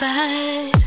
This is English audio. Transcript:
Side.